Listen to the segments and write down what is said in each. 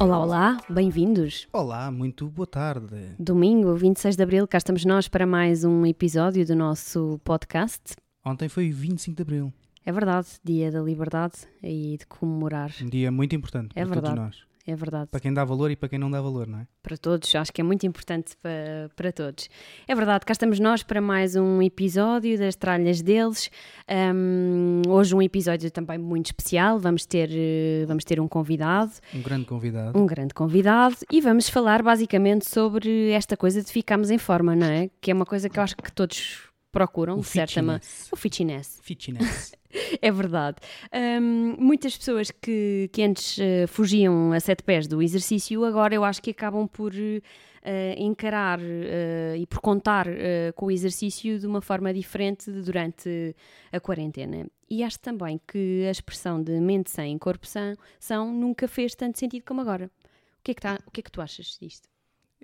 Olá, olá, bem-vindos. Olá, muito boa tarde. Domingo, 26 de abril, cá estamos nós para mais um episódio do nosso podcast. Ontem foi 25 de abril, É verdade, Dia da Liberdade e de comemorar. um dia muito importante É para verdade. todos nós. É verdade. Para quem dá valor e para quem não dá valor, não é? Para todos, acho que é muito importante para, para todos. É verdade, cá estamos nós para mais um episódio das tralhas deles. Ahm, hoje um episódio também muito especial. Vamos ter, eh, vamos ter um convidado. Um grande convidado. um grande convidado e vamos falar basicamente sobre esta coisa de ficarmos em forma, não é? Que é uma coisa que eu acho que todos procuram, o de certa maneira. O fitness, Fitness. é verdade. Hum, muitas pessoas que, que antes eh, fugiam a sete pés do exercício, agora eu acho que acabam por eh, encarar eh, e por contar com o exercício de uma forma diferente durante a quarentena. E acho também que a expressão de mente sem corpo são, são nunca fez tanto sentido como agora. O que é que, tá, o que, é que tu achas disto?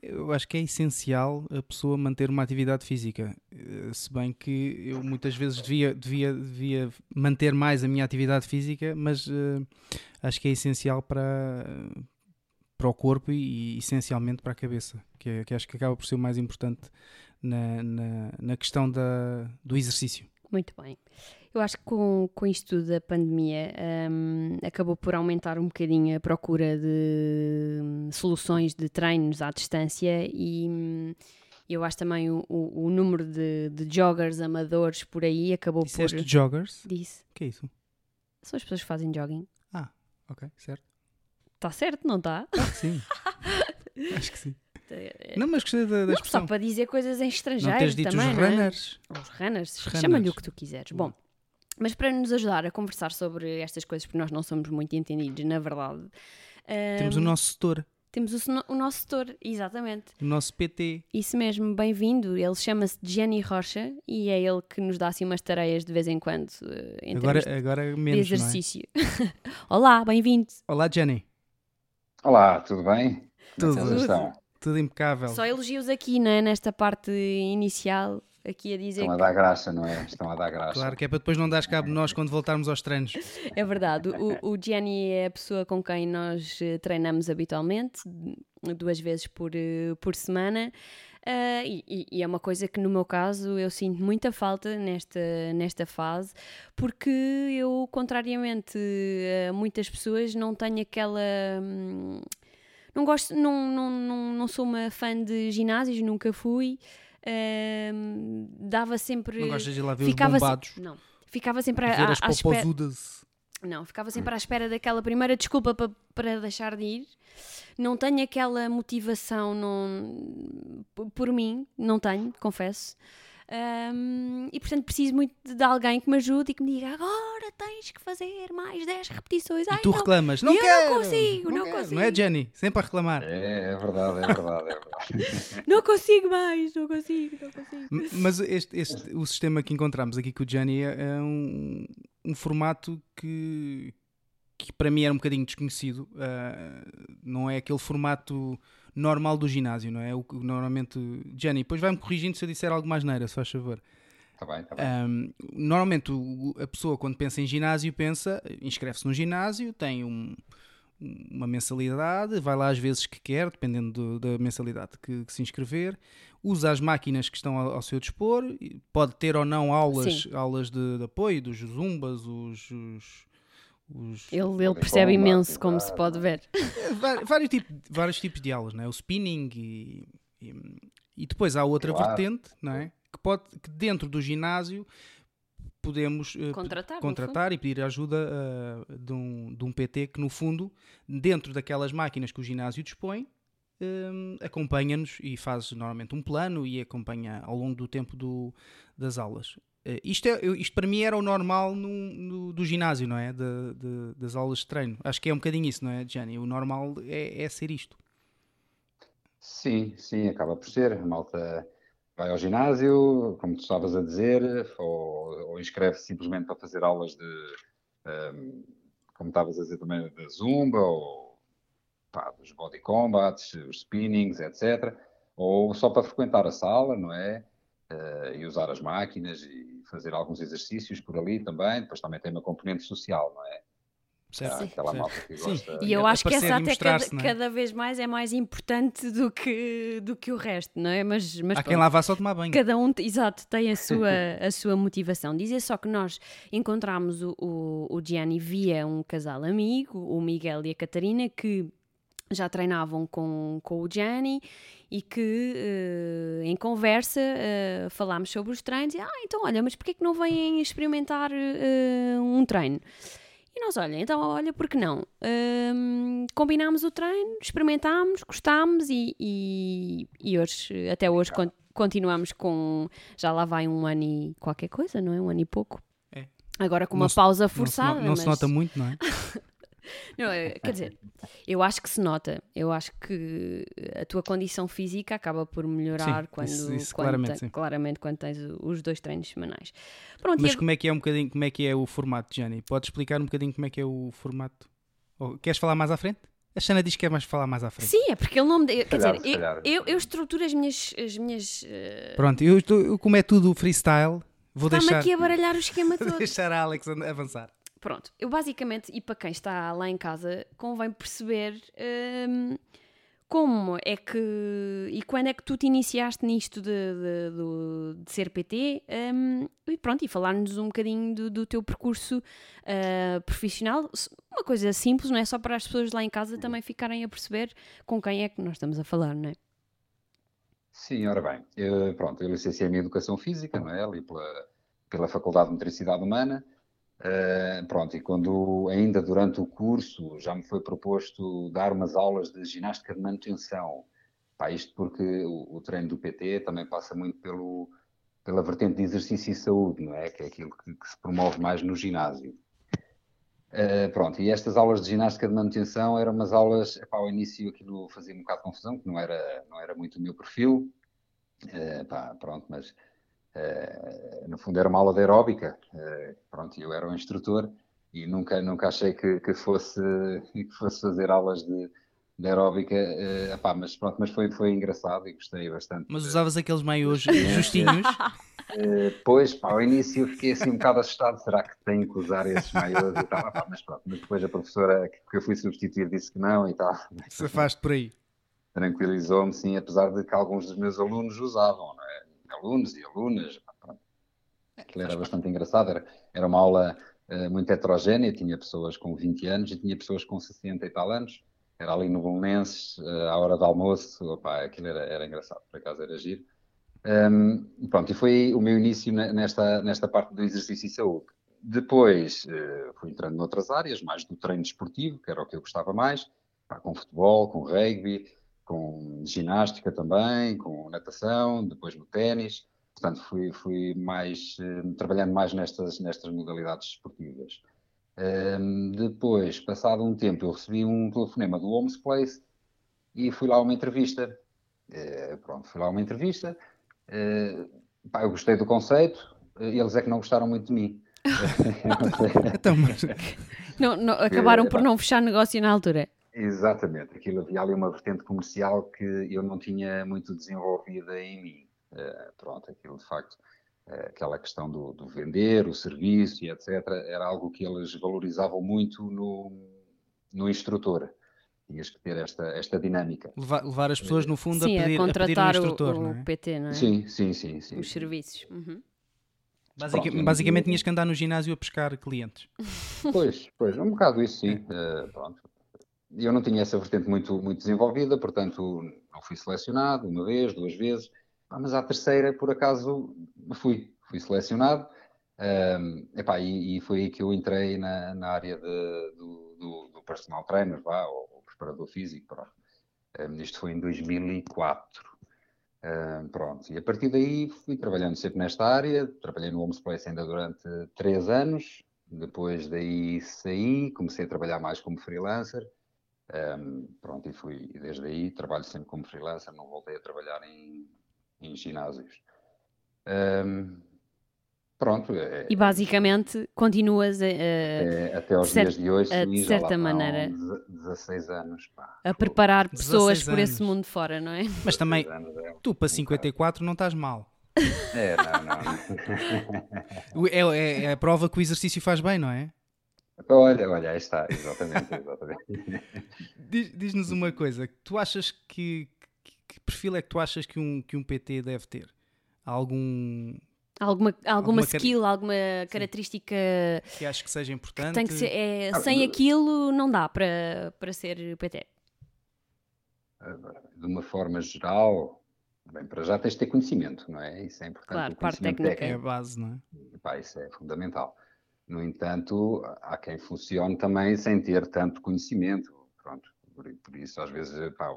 Eu acho que é essencial a pessoa manter uma atividade física. Eh, Se bem que eu muitas vezes devia, devia, devia manter mais a minha atividade física, mas eh, acho que é essencial para, para o corpo e, e essencialmente para a cabeça, que, é- que acho que acaba por ser o mais importante na, na, na questão da, do exercício. Muito bem. Eu acho que com, com isto da pandemia hum, acabou por aumentar um bocadinho a procura de hum, soluções de treinos à distância e hum, eu acho também o, o, o número de, de joggers amadores por aí acabou Disseste por. joggers? Disse. O que é isso? São as pessoas que fazem jogging. Ok, certo. Está certo, não está? Acho que sim. Acho que sim. Não, mas gostei da, da Não, só para dizer coisas em Não estrangeiro teres dito também, os não é? runners. Os runners, Runners. chama-lhe o que tu quiseres. Bom, mas para nos ajudar a conversar sobre estas coisas, porque nós não somos muito entendidos, na verdade. Temos o hum, nosso setor, temos o, o nosso setor, exatamente. o nosso PT. Isso mesmo, bem-vindo. Ele chama-se Jenny Rocha e é ele que nos dá assim umas tareias de vez em quando eh, em Agora, agora de menos, não é? exercício. Olá, bem-vindo. Olá, Jenny. Olá, tudo bem? Como é Tudo. vocês estão? Tudo impecável. Só elogios aqui, não é? Nesta parte inicial, aqui a dizer Estão a dar graça, não é? Estão a dar graça. Claro que é para depois não dares cabo de nós quando voltarmos aos treinos. É verdade, o, o Jenny é a pessoa com quem nós eh, treinamos habitualmente, duas vezes por, eh, por semana. E, e- e é uma coisa que no meu caso eu sinto muita falta nesta, nesta fase, porque eu, contrariamente a muitas pessoas, não tenho aquela. hum, Não gosto, não, não, não, não sou uma fã de ginásios, nunca fui. Dava sempre. Não gostas de ir lá ver os ficava se- bombados? Não. Ficava sempre à, as à espera. Não, ficava sempre à espera daquela primeira desculpa pa- para deixar de ir. Não tenho aquela motivação não, por mim, não tenho, confesso. Ahm, e portanto preciso muito de, de alguém que me ajude e que me diga agora tens que fazer mais 10 repetições. Ai, E tu não, reclamas. Não eu não quero! consigo, não quero." consigo. Não é, Jenny? Sempre a reclamar. É, é verdade, é verdade, é verdade. não consigo mais, não consigo, não consigo. Mas este, este- o sistema que encontramos aqui com o Jenny é é um, um formato que, que para mim era um bocadinho desconhecido. Ah, não é aquele formato normal do ginásio, não é? O que normalmente. Jenny, depois vai-me corrigindo se eu disser algo mais neira, se faz favor. Está bem, está bem. Um, normalmente o- a pessoa quando pensa em ginásio pensa, inscreve-se no ginásio, tem um- uma mensalidade, vai lá às vezes que quer, dependendo do- da mensalidade que, que se inscrever, usa as máquinas que estão ao, ao seu dispor, pode ter ou não aulas, Sim. aulas de, de apoio, dos zumbas, os... os- os- Ele, ele percebe imenso, como se pode ver. é, vários, tipo, vários tipos de aulas, não é? O spinning e, e, e depois há outra Claro. vertente, não é? Que pode que dentro do ginásio podemos eh, Contratar, contratar e pedir ajuda eh, de, um, de um PT que no fundo dentro daquelas máquinas que o ginásio dispõe eh, acompanha-nos e faz normalmente um plano e acompanha ao longo do tempo do- das aulas. Eh, isto, é, isto para mim era o normal no, no- do ginásio, não é? De- de- das aulas de treino. Acho que é um bocadinho isso, não é, Jenny? O normal é, é ser isto. Sim, sim, acaba por ser. A malta vai ao ginásio, como tu estavas a dizer, ou, ou inscreve-se simplesmente para fazer aulas de, um, ehm, como estavas a dizer também, da Zumba, ou pá, dos body combats, os spinnings, etc. Ou só para frequentar a sala, não é? Uh, e usar as máquinas e fazer alguns exercícios por ali também. Depois também tem uma componente social, não é? Certo, aquela certo. malta que gosta. E eu acho que essa até cada, é? cada, vez mais é mais importante do que, do que o resto, não é? Mas, mas Há quem lá vá só tomar banho. Cada um, exato, tem a sua, a sua motivação. Dizer só que nós encontramos o, o, o Gianni via um casal amigo, o Miguel e a Catarina, que já treinavam com, com o Gianni e que uh, em conversa uh, falámos sobre os treinos e, ah, então olha, mas porquê que não vêm experimentar uh, um treino? E nós, olha, então olha, por que não? Um, combinámos o treino, experimentámos, gostámos e, e, e hoje, até hoje, con continuamos com. Já lá vai um ano e qualquer coisa, não é? Um ano e pouco. É. Agora com uma pausa forçada. Não, se, não mas... se nota muito, não é? Não, é, quer dizer, eu acho que se nota. Eu acho que a tua condição física acaba por melhorar sim, quando, isso, isso, quando claramente, te, claramente, quando tens os dois treinos semanais. Pronto, Mas como é que é um bocadinho, como é que é o formato, Jani? Podes explicar um bocadinho como é que é o formato? Ou, queres falar mais à frente? A Xana diz que quer mais falar mais à frente. Sim, é porque ele não me. Quer calhar, dizer, eu, eu, eu, estruturo as minhas. As minhas uh... Pronto, eu, eu, como é tudo freestyle, vou deixar. aqui a baralhar o esquema todo. Vou deixar a Alex avançar. Pronto, eu basicamente, e para quem está lá em casa, convém perceber um, como é que e quando é que tu te iniciaste nisto de, de, de, de ser PT um, e pronto, e falar-nos um bocadinho do, do teu percurso uh, profissional. Uma coisa simples, não é só para as pessoas lá em casa também ficarem a perceber com quem é que nós estamos a falar, não é? Sim, ora bem, eu, pronto, eu licenciei-me em Educação Física, não é? Ali pela, pela Faculdade de Motricidade Humana. Uh, pronto, e quando ainda durante o curso já me foi proposto dar umas aulas de ginástica de manutenção, Pá, isto porque o, o, treino do PT também passa muito pelo, pela vertente de exercício e saúde, não é? Que é aquilo que, que se promove mais no ginásio. Uh, pronto, e estas aulas de ginástica de manutenção eram umas aulas, epá, ao início aquilo fazia um bocado de confusão, que não era, não era muito o meu perfil, uh, pronto, mas no fundo era uma aula de aeróbica, uh, pronto, eu era um instrutor e nunca, nunca achei que, que, fosse, que fosse fazer aulas de, de aeróbica, uh, epá, mas pronto, mas foi, foi engraçado e gostei bastante. Mas usavas aqueles maiôs justinhos? Uh, pois, pá, ao início eu fiquei assim um bocado assustado, será que tenho que usar esses maiôs e tal, epá, mas pronto, mas depois a professora que eu fui substituir disse que não e tal. Se faz por aí. Tranquilizou-me, sim, apesar de que alguns dos meus alunos usavam, não é? Alunos e alunas. Aquilo era bastante engraçado, era, era uma aula uh, muito heterogénea, tinha pessoas com 20 anos e tinha pessoas com 60 e tal anos. Era ali no Bolonenses, uh, à hora do almoço, opa, aquilo era, era engraçado, por acaso era giro. Um, pronto, e foi o meu início nesta, nesta parte do exercício e saúde. Depois uh, fui entrando noutras áreas, mais do treino desportivo, que era o que eu gostava mais, pá, com futebol, com rugby, com ginástica também, com natação, depois no ténis. Portanto, fui, fui mais, uh, trabalhando mais nestas, nestas modalidades esportivas. Um, depois, passado um tempo, eu recebi um telefonema do Homes Place e fui lá a uma entrevista. Uh, pronto, fui lá a uma entrevista. Uh, pá, eu gostei do conceito, eles é que não gostaram muito de mim. então, mas... não, não, acabaram por não fechar negócio na altura. Exatamente, aquilo havia ali uma vertente comercial que eu não tinha muito desenvolvida em mim. Uh, pronto, aquilo de facto, uh, aquela questão do, do, vender, o serviço e etc., era algo que eles valorizavam muito no, no instrutor. Tinhas que ter esta, esta dinâmica. Levar, levar as pessoas, no fundo, sim, a, pedir, a contratar a pedir um instrutor, o, não é? o PT, não é? Sim, sim, sim. sim Os sim. serviços. Uhum. Basic, Pronto, basicamente tinhas que andar no ginásio a pescar clientes. Pois, pois, um bocado isso sim. Uh, pronto, eu não tinha essa vertente muito, muito desenvolvida, portanto não fui selecionado uma vez, duas vezes, mas à terceira, por acaso, fui, fui selecionado. Um, epá, e, e, foi aí que eu entrei na, na área de, do, do, do, personal trainer, vá, ou, ou preparador físico. Um, isto foi em 2004. Um, pronto, e a partir daí fui trabalhando sempre nesta área. Trabalhei no Homes Place ainda durante três anos. Depois daí saí, comecei a trabalhar mais como freelancer. Um, pronto, e fui, e desde aí trabalho sempre como freelancer, não voltei a trabalhar em, em ginásios. Um, pronto. É, e basicamente continuas a, até, até aos dias de hoje, a, de certa maneira, 16 anos. Pá, a preparar pessoas por esse mundo fora, não é? Mas também, é tu para 54 não estás mal. É, não, não. é, é, é a prova que o exercício faz bem, não é? Olha, olha, aí está, exatamente. exatamente. Diz-nos uma coisa, tu achas que, que, que, perfil é que tu achas que um, que um PT deve ter? Algum... Alguma, alguma, alguma skill, car... alguma característica que acho que seja importante? Que tem que ser, é, ah, sem aquilo não dá para, para ser PT. De uma forma geral, bem, para já tens de ter conhecimento, não é? Isso é importante. Claro, parte técnica. É a base, não é? Pá, isso é fundamental. No entanto, há quem funcione também sem ter tanto conhecimento. Pronto, por, por isso, às vezes, pá,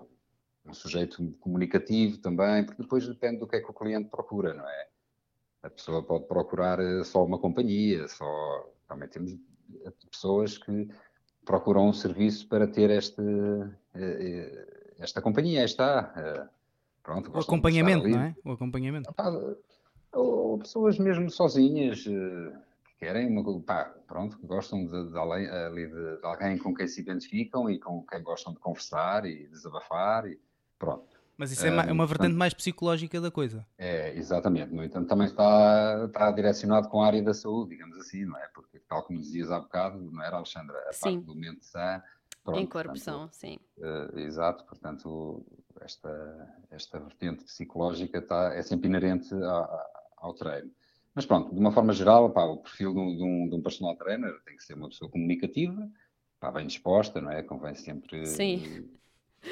um sujeito comunicativo também, porque depois depende do que é que o cliente procura, não é? A pessoa pode procurar eh, só uma companhia, só. Também temos eh, pessoas que procuram um serviço para ter este, eh, esta companhia, está. Pronto, o acompanhamento, não é? O acompanhamento. Ou pessoas mesmo sozinhas querem, uma, pá, pronto, gostam de, de, ali, de, de, alguém com quem se identificam e com quem gostam de conversar e desabafar e pronto. Mas isso é, uma, é uma vertente mais psicológica da coisa. É, exatamente. No entanto, também está, está direcionado com a área da saúde, digamos assim, não é? Porque, tal como dizias há bocado, não era, Alexandra? A sim. parte do mente sã. Pronto, em corrupção, sim. Uh, exato, portanto, esta, esta vertente psicológica está, é sempre inerente a, a, ao treino. Mas pronto, de uma forma geral, pá, o perfil de um, de, um, de um, personal trainer tem que ser uma pessoa comunicativa, pá, bem disposta, não é? Convém sempre. Sim.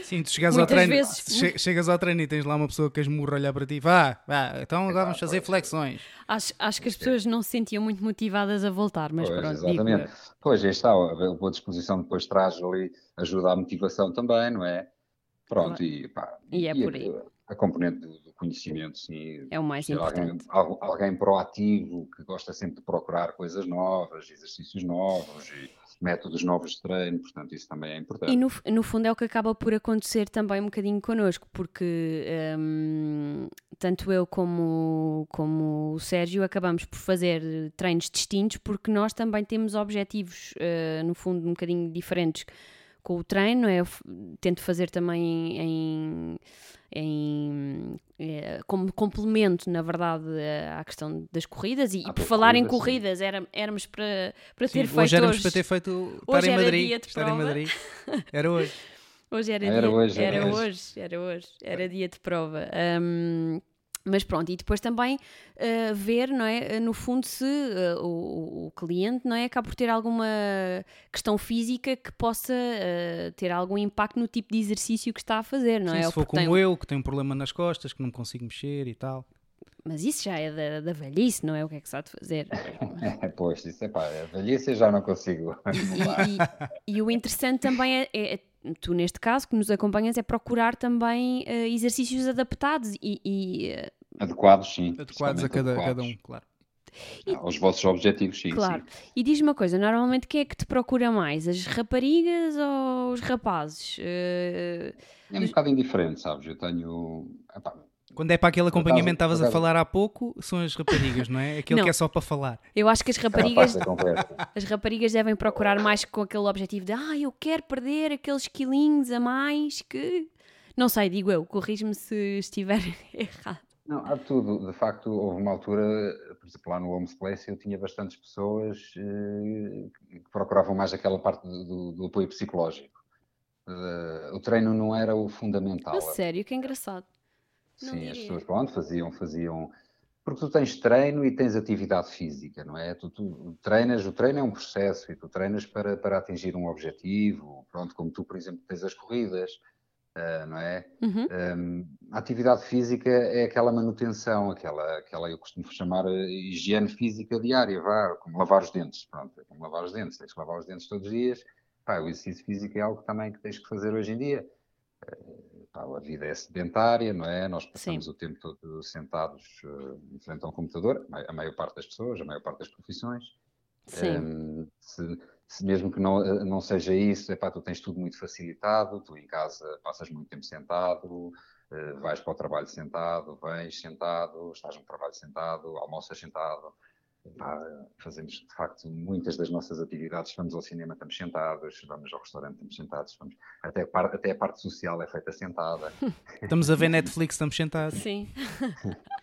Sim, tu chegas ao treino, vezes... chegas ao treino e tens lá uma pessoa que esmurra olhar para ti, vá, vá, então agora vamos fazer flexões. Acho, acho que as pessoas não se sentiam muito motivadas a voltar, mas pois, pronto. Exatamente. Digo... Pois, aí está, a boa disposição depois traz ali, ajuda à motivação também, não é? Pronto, e pá. E é por aí. A, a componente do, conhecimento, sim. É o mais importante. Alguém, alguém, proativo que gosta sempre de procurar coisas novas, exercícios novos e métodos novos de treino, portanto, isso também é importante. E no, no fundo é o que acaba por acontecer também um bocadinho connosco, porque um, tanto eu como, como o Sérgio acabamos por fazer treinos distintos, porque nós também temos objetivos, uh, no fundo, um bocadinho diferentes com o treino, é, eu tento fazer também em, em, é, como complemento, na verdade, à questão das corridas. E, ah, por falar em corridas, era, éramos para, para sim, ter feito. Hoje éramos para ter feito estar hoje em Madrid. Dia de estar prova. em Madrid. Era hoje. Hoje era, era dia, hoje, era, era hoje. hoje, era hoje, era dia de prova. Um, mas pronto, e depois também uh, ver, não é, no fundo, se uh, o, o, cliente não é, acaba por ter alguma questão física que possa uh, ter algum impacto no tipo de exercício que está a fazer, não Sim, é? Se for como tem... eu, que tenho um problema nas costas, que não consigo mexer e tal. Mas isso já é da, da velhice, não é o que é que se há de fazer. pois, isso é pá, a velhice eu já não consigo. E, e, e o interessante também é, é, tu neste caso que nos acompanhas, é procurar também exercícios adaptados e, e Adequados, sim. Adequados a cada, adequados. cada um, claro. E, ah, aos vossos objetivos, sim. Claro. Sim. E diz-me uma coisa: normalmente quem é que te procura mais? As raparigas ou os rapazes? Uh... É um bocado indiferente, sabes? Eu tenho. Epá, quando é para aquele acompanhamento que estavas a falar há pouco, são as raparigas, não é? Aquele não. que é só para falar. Eu acho que as raparigas, as raparigas devem procurar mais com aquele objetivo de ah, eu quero perder aqueles quilinhos a mais que. Não sei, digo eu, corrijo-me se estiver errado. Não, há tudo. De facto, houve uma altura, por exemplo, lá no Homes Place, eu tinha bastantes pessoas eh, que procuravam mais aquela parte do, do apoio psicológico. Uh, o treino não era o fundamental. A sério, que engraçado. Não Sim, diria. as pessoas, pronto, faziam, faziam... Porque tu tens treino e tens atividade física, não é? Tu, tu treinas, o treino é um processo e tu treinas para, para atingir um objetivo. Pronto, como tu, por exemplo, tens as corridas, Uh, não é? Uhum. Um, a atividade física é aquela manutenção, aquela, aquela eu costumo chamar higiene física diária, vá, como lavar os dentes, pronto, é como lavar os dentes, tens que lavar os dentes todos os dias, pá, o exercício físico é algo também que tens que fazer hoje em dia. Uh, pá, a vida é sedentária, não é? Nós passamos Sim. o tempo todo sentados uh, em frente a um computador, a maior parte das pessoas, a maior parte das profissões. Sim. Um, se, se mesmo que não, eh, não seja isso, epá, tu tens tudo muito facilitado, tu em casa passas muito tempo sentado, uh, vais para o trabalho sentado, vens sentado, estás no trabalho sentado, almoças sentado. Pá, fazemos de facto muitas das nossas atividades. Vamos ao cinema, estamos sentados, vamos ao restaurante, estamos sentados, vamos... Até, a parte, até a parte social é feita sentada. Estamos a ver Netflix, estamos sentados. Sim.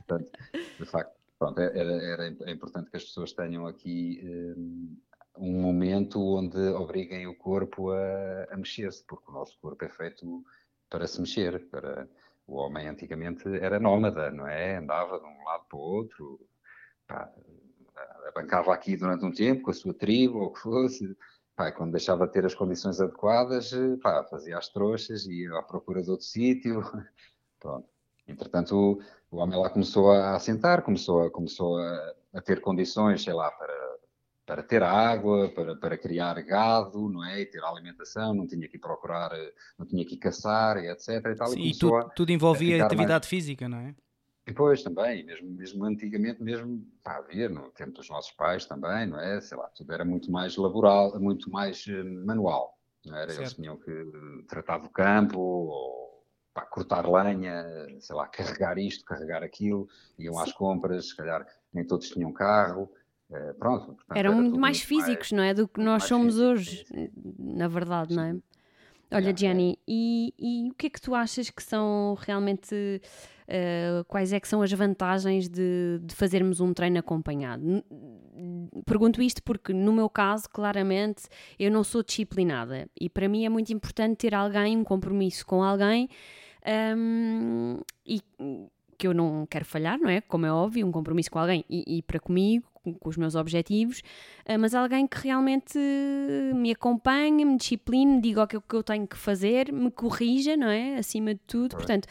Portanto, de facto, pronto, era, era, é importante que as pessoas tenham aqui um, um momento onde obriguem o corpo a, a mexer-se, porque o nosso corpo é feito para se mexer. Para... O homem antigamente era nómada, não é? Andava de um lado para o outro, pá, abancava aqui durante um tempo com a sua tribo ou o que fosse. Pá, quando deixava de ter as condições adequadas, pá, fazia as trouxas, ia à procura de outro sítio. Pronto. Entretanto, o, o homem lá começou a assentar, começou a, começou a, a ter condições, sei lá, para para ter água, para, para criar gado, não é? E ter alimentação, não tinha que procurar, não tinha que caçar, e etc. E, tal, Sim, e, tu, tudo envolvia atividade mais... física, não é? Depois também, mesmo, mesmo antigamente, mesmo, pá, havia no tempo dos nossos pais também, não é? Sei lá, tudo era muito mais laboral, muito mais uh, manual, não era? Certo. Eles tinham que tratar do campo, ou pá, cortar lenha, sei lá, carregar isto, carregar aquilo, iam Sim. às compras, se calhar nem todos tinham carro, é, pronto, portanto, Eram muito mais físicos, mais, não é? Do que nós somos físico, hoje, sim, na verdade, sim. não é? Olha, é, Jenny, e, e, o que é que tu achas que são realmente, uh, quais é que são as vantagens de, de, fazermos um treino acompanhado? Pergunto isto porque, no meu caso, claramente, eu não sou disciplinada e para mim é muito importante ter alguém, um compromisso com alguém um, e que eu não quero falhar, não é? Como é óbvio, um compromisso com alguém e, e para comigo, com, com, os meus objetivos, uh, mas alguém que realmente me acompanhe, me discipline, me diga o que, o que eu tenho que fazer, me corrija, não é? Acima de tudo. Portanto,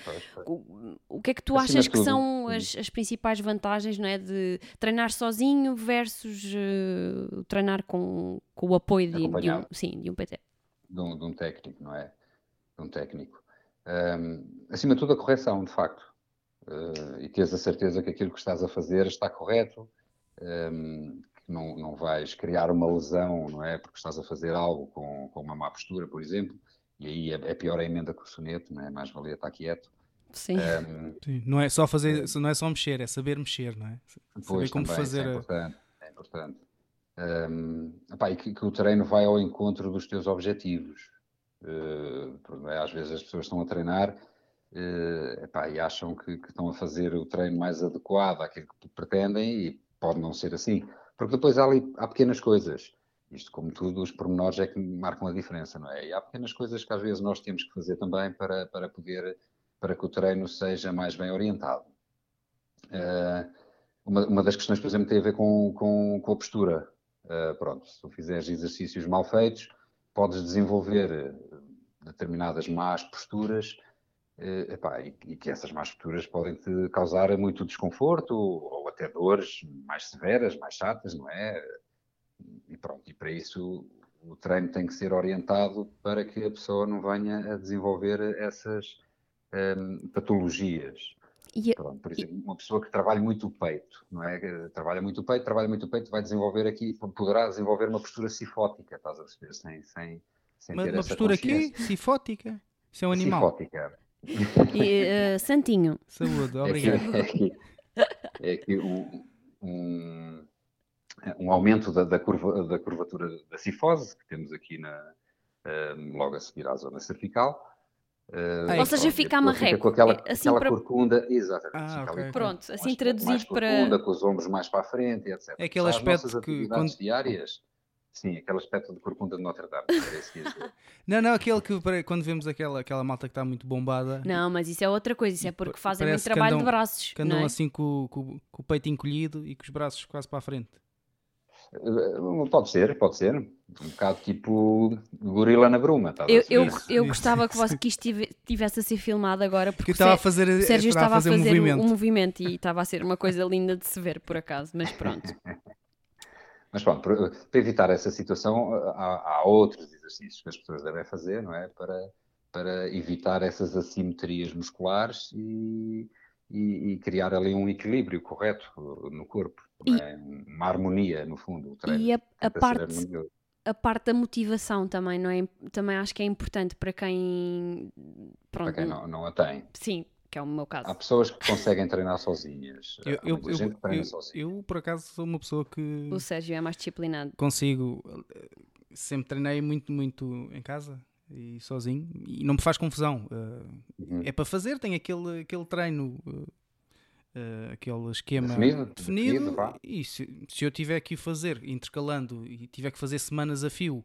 o, o, que é que tu Acima achas que são as, as, principais vantagens, não é? De treinar sozinho versus uh, treinar com, com o apoio de, de, um, sim, de um PT? De um, de um técnico, não é? De um técnico. Um, acima de tudo, a correção, de facto uh, e teres a certeza que aquilo que estás a fazer está correto, um, que não, não vais criar uma lesão, não é? Porque estás a fazer algo com, com uma má postura, por exemplo, e aí é, é pior a emenda que o soneto, não é? Mais valia estar quieto. Sim. Um, Sim. Não é só fazer, não é só mexer, é saber mexer, não é? Saber como também, fazer. É importante. É importante. Um, epá, e que, que, o treino vai ao encontro dos teus objetivos. Uh, é? Às vezes as pessoas estão a treinar uh, epá, e acham que, que, estão a fazer o treino mais adequado àquilo que pretendem e pode não ser assim. Porque depois há, ali, há pequenas coisas. Isto, como tudo, os pormenores é que marcam a diferença, não é? E há pequenas coisas que às vezes nós temos que fazer também para, para poder, para que o treino seja mais bem orientado. Uh, uma, uma, das questões, por exemplo, tem a ver com, com, com a postura. Uh, pronto, se tu fizeres exercícios mal feitos, podes desenvolver determinadas más posturas Uh, epá, e, e, que essas más posturas podem te causar muito desconforto ou até dores mais severas, mais chatas, não é? E pronto, e para isso o treino tem que ser orientado para que a pessoa não venha a desenvolver essas um, patologias. E, pronto, por exemplo, e... uma pessoa que trabalha muito o peito, não é? Trabalha muito o peito, trabalha muito o peito, vai desenvolver aqui, poderá desenvolver uma postura sifótica, estás a perceber? Sem, sem, sem uma, ter uma postura aqui, sifótica? Isso é um animal. Sifótica. E, uh, Santinho. Saúde, obrigado. É aqui, é aqui um, um, um, aumento da, da, curva, da curvatura da cifose, que temos aqui na, uh, logo a seguir à zona cervical. Uh, Ou seja, fica a marreco. Com aquela, assim aquela para... corcunda, exatamente. Ah, okay. Pronto, assim mais, traduzido mais corcunda, para. com os ombros mais para a frente, etc. É aquele aspecto que. Quando... diárias Sim, aquele aspecto de corcunda de Notre Dame. não, não, aquele que quando vemos aquela, aquela malta que está muito bombada. Não, mas isso é outra coisa, isso é porque fazem muito trabalho andam, de braços. Que andam é? assim com, com, com, o peito encolhido e com os braços quase para a frente. Eh, pode ser, pode ser. Um bocado tipo gorila na bruma. Eu, eu, eu gostava que, você, que isto tivesse a ser filmado agora porque estava a fazer, o Sérgio estava a fazer, um, movimento. um movimento e estava a ser uma coisa linda de se ver, por acaso, mas pronto. Mas pronto, para evitar essa situação, há, há, outros exercícios que as pessoas devem fazer, não é? Para, para evitar essas assimetrias musculares e, e, e criar ali um equilíbrio correto no corpo. E, é? Uma harmonia, no fundo. O treino e a, a parte, a parte da motivação também, não é? Também acho que é importante para quem. Pronto, para quem não, não a tem. Sim, que é o meu caso. Há pessoas que conseguem treinar sozinhas. Eu, eu, eu, treina eu- sozinha. eu, por acaso, sou uma pessoa que O Sérgio é mais disciplinado. consigo. eh, Sempre treinei muito, muito em casa e sozinho e não me faz confusão. Eh, Uhum. É para fazer, tem aquele, aquele treino, eh, aquele esquema Definido, definido, definido, e se, se eu tiver que o fazer intercalando e tiver que fazer semanas a fio,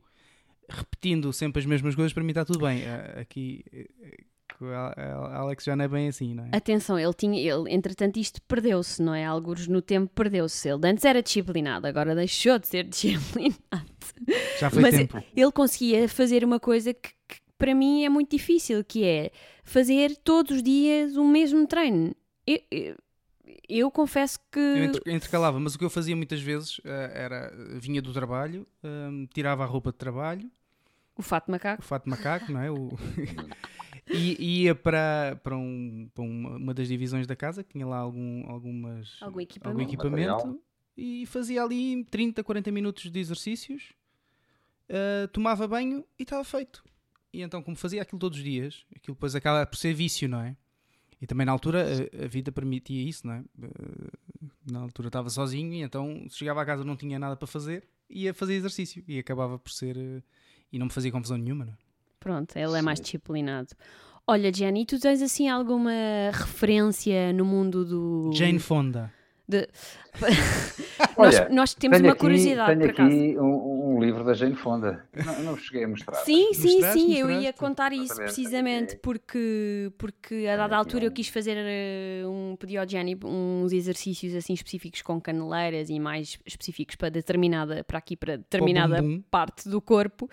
repetindo sempre as mesmas coisas, para mim está tudo bem. Eh, Aqui a a Alex já não é bem assim, não é? Atenção, ele tinha, ele, entretanto, isto perdeu-se, não é? Alguns no tempo perdeu-se. Ele antes era disciplinado, agora deixou de ser disciplinado. Já foi Mas tempo. ele conseguia fazer uma coisa que, que para mim é muito difícil, que é fazer todos os dias o mesmo treino. Eu, eu, eu confesso que Eu inter- intercalava, mas o que eu fazia muitas vezes eh, era vinha do trabalho, eh, tirava a roupa de trabalho, o fato de o macaco, fato de macaco, não é? O... e ia para, para, um, para uma, uma das divisões da casa, que tinha lá algum, algumas, Algum equipamento. equipamento, Material. e fazia ali 30, 40 minutos de exercícios, eh, tomava banho e estava feito. E então, como fazia aquilo todos os dias, aquilo depois acaba por ser vício, não é? E também na altura a, a vida permitia isso, não é? Eh, Na altura estava sozinho e então se chegava a casa não tinha nada para fazer, ia fazer exercício e acabava por ser. eh, E não me fazia confusão nenhuma, não é? Pronto, ele é mais Sim. disciplinado. Olha, Jenny, tu tens assim alguma referência no mundo do. Jane Fonda. de- Olha, nós, nós temos tenho uma aqui, curiosidade, tenho por acaso. aqui um, um livro da Jane Fonda. Não, não cheguei a mostrar. Sim, sim, Mostraste, sim, eu ia contar isso Exatamente, precisamente porque, porque a dada altura eu quis fazer eh, um pedi ao Jenny uns exercícios assim específicos com caneleiras e mais específicos para determinada, para aqui, para determinada parte do corpo.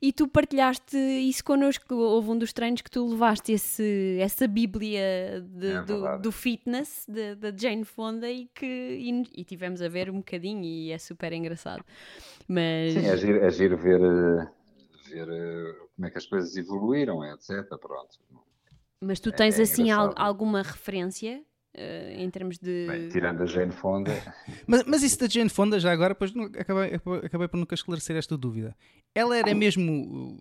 E tu partilhaste isso connosco, houve um dos treinos que tu levaste esse, essa bíblia de- É do, do fitness da Jane Fonda e que e, e tivemos a ver um bocadinho e é super engraçado. Mas Sim, é giro, é giro ver, eh, ver eh, como é que as coisas evoluíram, etc. Pronto. Mas tu É- tens é assim al- alguma referência eh, em termos de. Bem, tirando a Jane Fonda, Mas, mas isso da Jane Fonda, já agora, pois não- acabei, acabei por nunca esclarecer esta dúvida. Ela era mesmo. uh,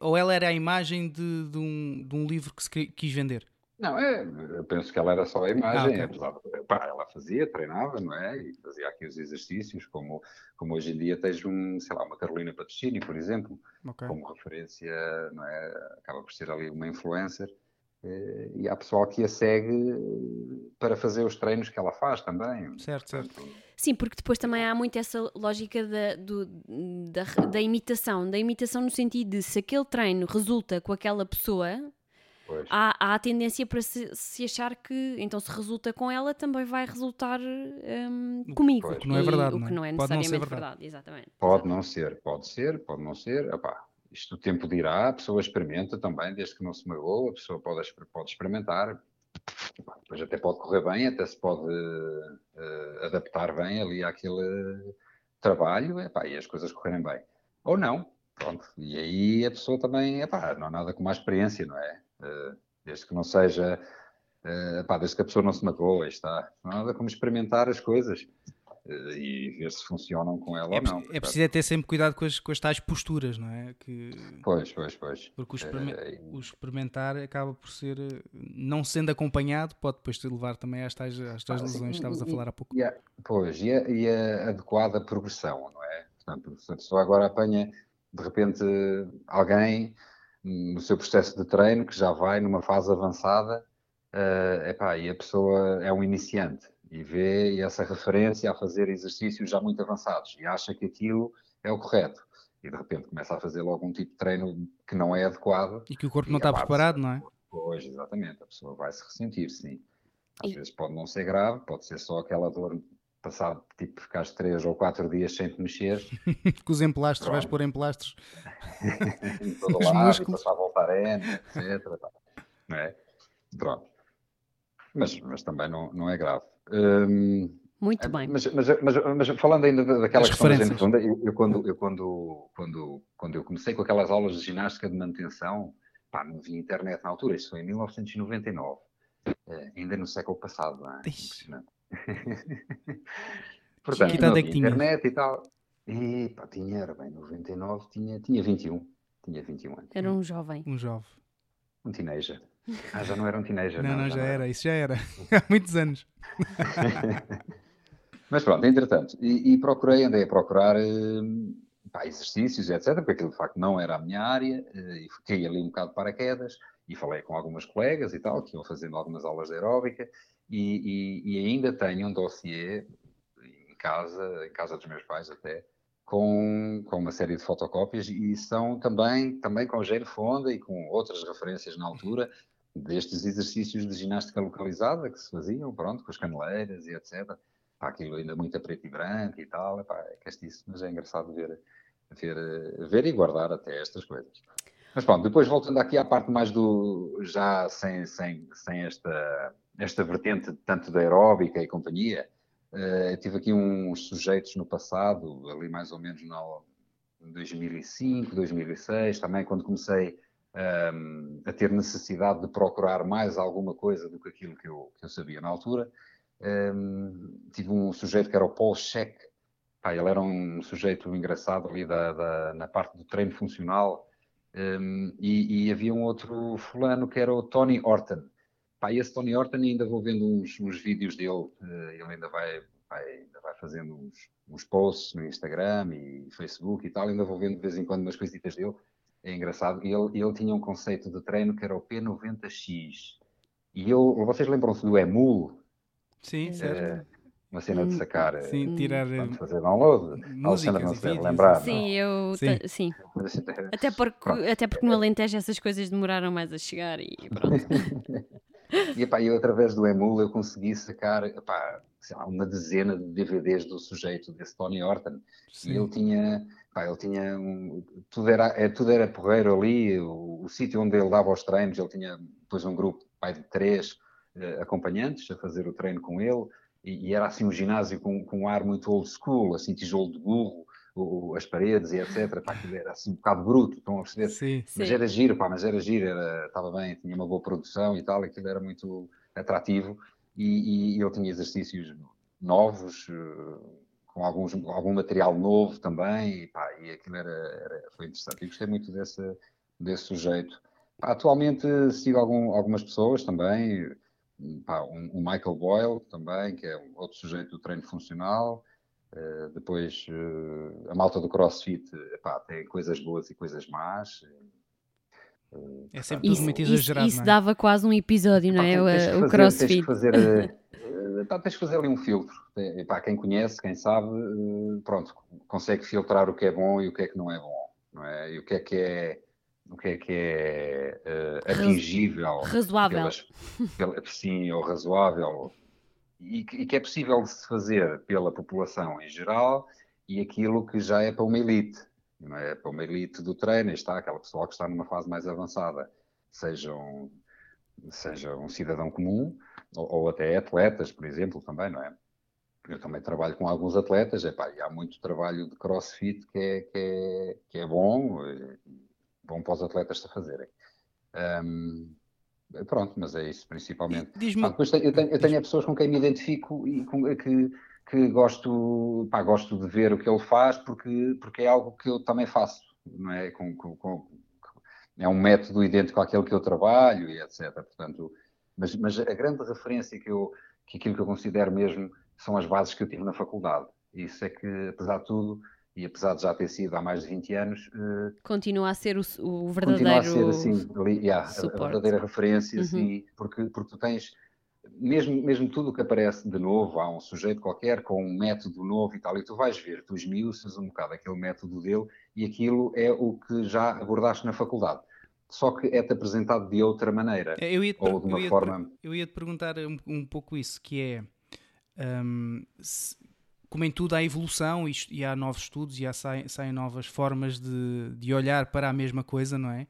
Ou ela era a imagem de, de um, de um livro que se quis vender? Não, é, eu penso que ela era só a imagem, Ah, ok. apesar de, pá, ela fazia, treinava, não é? E fazia aqui os exercícios, como, como hoje em dia tens um, sei lá, uma Carolina Patrocínio, por exemplo, Ok. como referência, não é? Acaba por ser ali uma influencer. eh, E há pessoal que a segue eh, para fazer os treinos que ela faz também. Certo, certo. Sim, porque depois também há muito essa lógica da, do- da, da imitação. Da imitação no sentido de se aquele treino resulta com aquela pessoa, pois. há, há a tendência para se, se achar que então se resulta com ela também vai resultar hum, comigo. Pois. O que não é E verdade, O não que é? não é Pode não ser necessariamente verdade. verdade. Exatamente. Pode não ser, pode ser, pode não ser. Epá, isto o tempo dirá, a pessoa experimenta também, desde que não se magoa, a pessoa pode, pode experimentar. Depois até pode correr bem, até se pode eh, adaptar bem ali àquele trabalho epá, e as coisas correrem bem. Ou não, pronto. E aí a pessoa também, epá, não há nada como a experiência, não é? Eh, desde que não seja, eh, epá, desde que a pessoa não se magoa, está. Não há nada como experimentar as coisas eh, e ver se funcionam com ela É, ou não. é preciso é ter sempre cuidado com as, com as tais posturas, não é? Que, Pois, pois, pois. porque o, Eh, o experimentar acaba por ser, não sendo acompanhado, pode depois te levar também às tais, às tais Ah, sim, lesões que estavas a falar há pouco. E a, pois, e a, e a adequada progressão, não é? Portanto, se a pessoa agora apanha, de repente, alguém no seu processo de treino que já vai numa fase avançada, eh, epá, e a pessoa é um iniciante e vê essa referência a fazer exercícios já muito avançados e acha que aquilo é o correto. E de repente começa a fazer logo um tipo de treino que não é adequado E que o corpo não está abate-se. preparado, não é? Pois, exatamente, a pessoa vai se ressentir, sim. Às E- vezes pode não ser grave, pode ser só aquela dor passado, tipo, ficares três ou quatro dias sem te mexer, Que os emplastres, vais pôr emplastres. em todo Os lado, músculos. passar a voltar a N, etc. Não é? Pronto. Mas, mas também não, não é grave. Hum, Muito bem. Mas, mas, mas, mas falando ainda da- daquela As questão da gente funda, eu, eu quando, eu quando, quando, quando eu comecei com aquelas aulas de ginástica de manutenção, pá, não havia internet na altura, isso foi em 1999, eh, ainda no século passado, não é? Impressionante. Portanto, Que idade é que tinhas? internet e tal. E pá, tinha, era bem, 99, tinha, tinha 21, tinha 21 anos, Era um jovem. Um jovem. um teenager. Ah, já não era um teenager. Não, não, não já, já, era. era, isso já era. Há muitos anos. Mas pronto, entretanto, e, e procurei, andei a procurar uh, pá, exercícios, etc., porque aquilo de facto não era a minha área, uh, e fiquei ali um bocado de paraquedas, e falei com algumas colegas e tal, que iam fazendo algumas aulas de aeróbica, e, e, e ainda tenho um dossiê em casa, em casa dos meus pais até, com, com uma série de fotocópias e são também, também com Gene Fonda e com outras referências na altura destes exercícios de ginástica localizada que se faziam, pronto, com as caneleiras e etc. Pá, aquilo ainda muito a preto e branco e tal, epá, é castiço, mas é engraçado ver, ver, ver e guardar até estas coisas. Mas pronto, depois voltando aqui à parte mais do, já sem, sem, sem esta, esta vertente tanto da aeróbica e companhia, Uh, tive aqui uns sujeitos no passado, ali mais ou menos no 2005, 2006, também quando comecei um, ehm, a ter necessidade de procurar mais alguma coisa do que aquilo que eu, que eu sabia na altura. Um, ehm, tive um sujeito que era o Paul Scheck, ele era um sujeito engraçado ali da, da na parte do treino funcional, um, e, e, havia um outro fulano que era o Tony Orton. Pá, esse Tony Horton ainda vou vendo uns, uns vídeos dele, eh, ele ainda vai, vai, ainda vai fazendo uns, uns, posts no Instagram e Facebook e tal, ainda vou vendo de vez em quando umas coisitas dele, é engraçado. Ele, ele tinha um conceito de treino que era o P90X. E eu, vocês lembram-se do Emul? Sim, certo. É, uma cena de sacar. Sim, tirar. Pronto, fazer download. Músicas não se lembrar. Sim, eu. Sim. sim. Até, porque, até porque no Alentejo essas coisas demoraram mais a chegar e pronto. E epá, eu, através do Emul, eu consegui sacar epá, lá, uma dezena de DVDs do sujeito, desse Tony Horton. Sim. E ele tinha, epá, ele tinha um, tudo, era, é, tudo era porreiro ali, o, o sítio onde ele dava os treinos, ele tinha depois um grupo pai, de três eh, acompanhantes a fazer o treino com ele. E, e, era assim um ginásio com, com um ar muito old school, assim tijolo de burro, o, as paredes e etc. Pá, aquilo era assim um bocado bruto, estão a perceber? Sim, mas sim. era giro, pá, mas era giro, era, estava bem, tinha uma boa produção e tal, aquilo era muito atrativo e, e ele tinha exercícios novos, eh, com alguns, algum material novo também, e, pá, e aquilo era, era, foi interessante. E gostei muito desse, desse sujeito. Pá, atualmente sigo algum, algumas pessoas também, pá, um, um Michael Boyle também, que é outro sujeito do treino funcional, Uh, depois, uh, a malta do CrossFit epá, tem coisas boas e coisas más. Uh, é sempre tudo muito exagerado. Isso, isso é? dava quase um episódio, não é? o, o CrossFit. Tens que fazer, epá, tens que fazer ali um filtro. Epá, quem conhece, quem sabe, pronto, consegue filtrar o que é bom e o que é que não é bom. Não é? E o que é que é o que é que é atingível. Razoável. Pelas, pela, sim, ou razoável e que, é possível de se fazer pela população em geral e aquilo que já é para uma elite. Não é para uma elite do treino, está aquela pessoa que está numa fase mais avançada, seja um, seja um cidadão comum ou, ou até atletas, por exemplo, também, não é? Eu também trabalho com alguns atletas, epá, e há muito trabalho de crossfit que é, que é, que é bom, eh, bom para os atletas a fazerem. Um, Pronto, mas é isso principalmente. Ah, depois tenho, eu tenho, eu tenho pessoas com quem me identifico e com, que, que gosto, pá, gosto de ver o que ele faz porque, porque é algo que eu também faço, não é? Com, com, com, é um método idêntico àquele que eu trabalho e etc. Portanto, mas, mas a grande referência que, eu, que aquilo que eu considero mesmo são as bases que eu tive na faculdade. Isso é que, apesar de tudo, e apesar de já ter sido há mais de 20 anos. Uh, continua a ser o, o verdadeiro. Continua a ser assim, ali, yeah, a, verdadeira referência, uhum. Assim, porque, porque tu tens. Mesmo, mesmo tudo o que aparece de novo, há um sujeito qualquer com um método novo e tal, e tu vais ver, tu esmiuças um bocado aquele método dele e aquilo é o que já abordaste na faculdade só que é-te apresentado de outra maneira. É, eu ia ou de uma eu forma. eu ia te perguntar um, um pouco isso, que é um, se, como em tudo há evolução e, e há novos estudos e há, saem, saem novas formas de, de olhar para a mesma coisa, não é?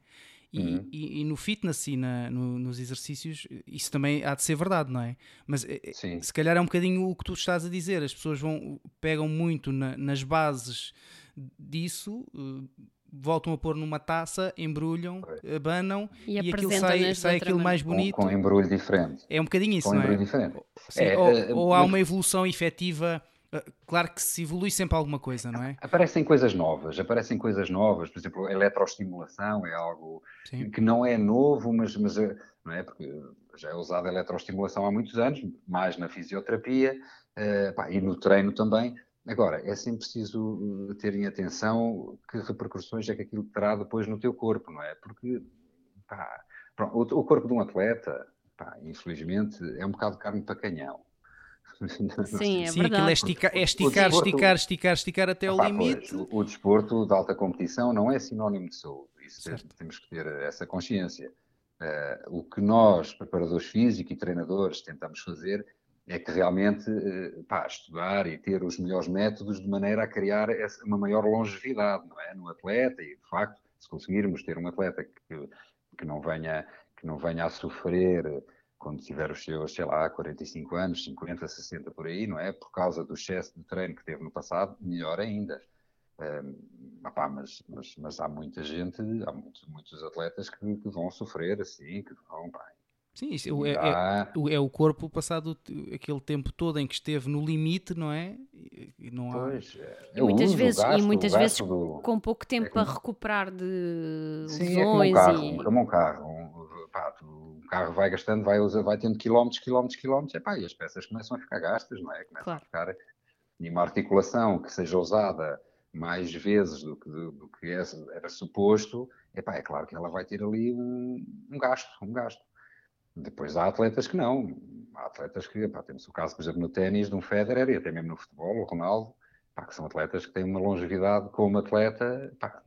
E, uhum. e, e, no fitness e na, no, nos exercícios, isso também há de ser verdade, não é? Mas eh, eh, Sim. se calhar é um bocadinho o que tu estás a dizer. As pessoas vão, pegam muito na, nas bases disso, uh, voltam a pôr numa taça, embrulham, abanam e, e aquilo sai, sai aquilo mais bonito. Com, com embrulho diferente. É um bocadinho isso, com não é? Diferente. Sim, é, ou, ou há uma evolução efetiva Claro que se evolui sempre alguma coisa, não é? Aparecem coisas novas, aparecem coisas novas, por exemplo, a eletroestimulação é algo Sim. que não é novo, mas, mas não é? Porque já é usada a eletroestimulação há muitos anos, mais na fisioterapia uh, pá, e no treino também. Agora, é sempre preciso terem atenção que repercussões é que aquilo terá depois no teu corpo, não é? Porque pá, pronto, o, o, corpo de um atleta, pá, infelizmente, é um bocado de carne para canhão. Sim, é Sim, verdade. é, estica, é esticar, desporto, esticar, esticar, esticar até o limite. O, o, desporto de alta competição não é sinónimo de saúde. Isso temos que ter essa consciência. Uh, o que nós, preparadores físicos e treinadores, tentamos fazer é que realmente uh, pá, estudar e ter os melhores métodos de maneira a criar essa, uma maior longevidade não é? no atleta e, de facto, se conseguirmos ter um atleta que, que, não, venha, que não venha a sofrer quando tiver os seus, sei lá, 45 anos, 50, 60 por aí, não é? Por causa do excesso de treino que teve no passado, melhor ainda. Um, opá, mas, mas, mas, há muita gente, há muitos, muitos atletas que, que, vão sofrer assim, que vão, bem. Sim, isso é, é, é, o corpo passado aquele tempo todo em que esteve no limite, não é? E, não há... Pois, é, e muitas uso, vezes, gasto, e muitas vezes do... com pouco tempo é para recuperar de Sim, lesões. É como um carro, e... como um carro. Um, pá, um carro vai gastando, vai, usa, vai tendo quilómetros, quilómetros, quilómetros, epá, e as peças começam a ficar gastas, não é? Começam claro. a ficar. E uma articulação que seja usada mais vezes do que, do, do que era suposto, epá, é claro que ela vai ter ali um, um, gasto, um gasto. Depois há atletas que não. Há atletas que, epá, temos o caso, por exemplo, no ténis de um Federer e até mesmo no futebol, o Ronaldo, epá, que são atletas que têm uma longevidade como atleta epá,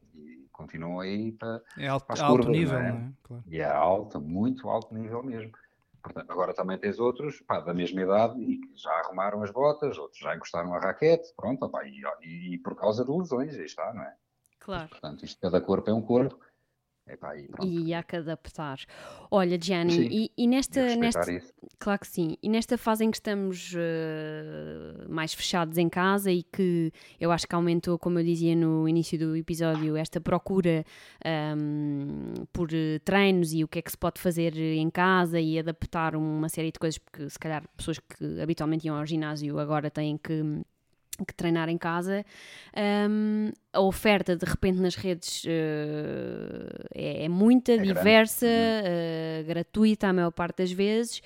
continuam aí para, é alto, para as alto curvas, nível, não é? Não é? Claro. E é alto, muito alto nível mesmo. Portanto, agora também tens outros pá, da mesma idade e que já arrumaram as botas, outros já encostaram a raquete, pronto, opá, e, e, por causa de lesões, aí está, não é? Claro. Portanto, isto, cada corpo é um corpo. E, e há que adaptar. Olha, Gianni, e, e, nesta, nesta claro que sim, e nesta fase em que estamos uh, mais fechados em casa e que eu acho que aumentou, como eu dizia no início do episódio, esta procura um, ehm, por treinos e o que é que se pode fazer em casa e adaptar uma série de coisas, porque se calhar pessoas que habitualmente iam ao ginásio agora têm que que treinar em casa. Um, a oferta de repente nas redes uh, é, é, muita, é diversa, uh, gratuita a maior parte das vezes.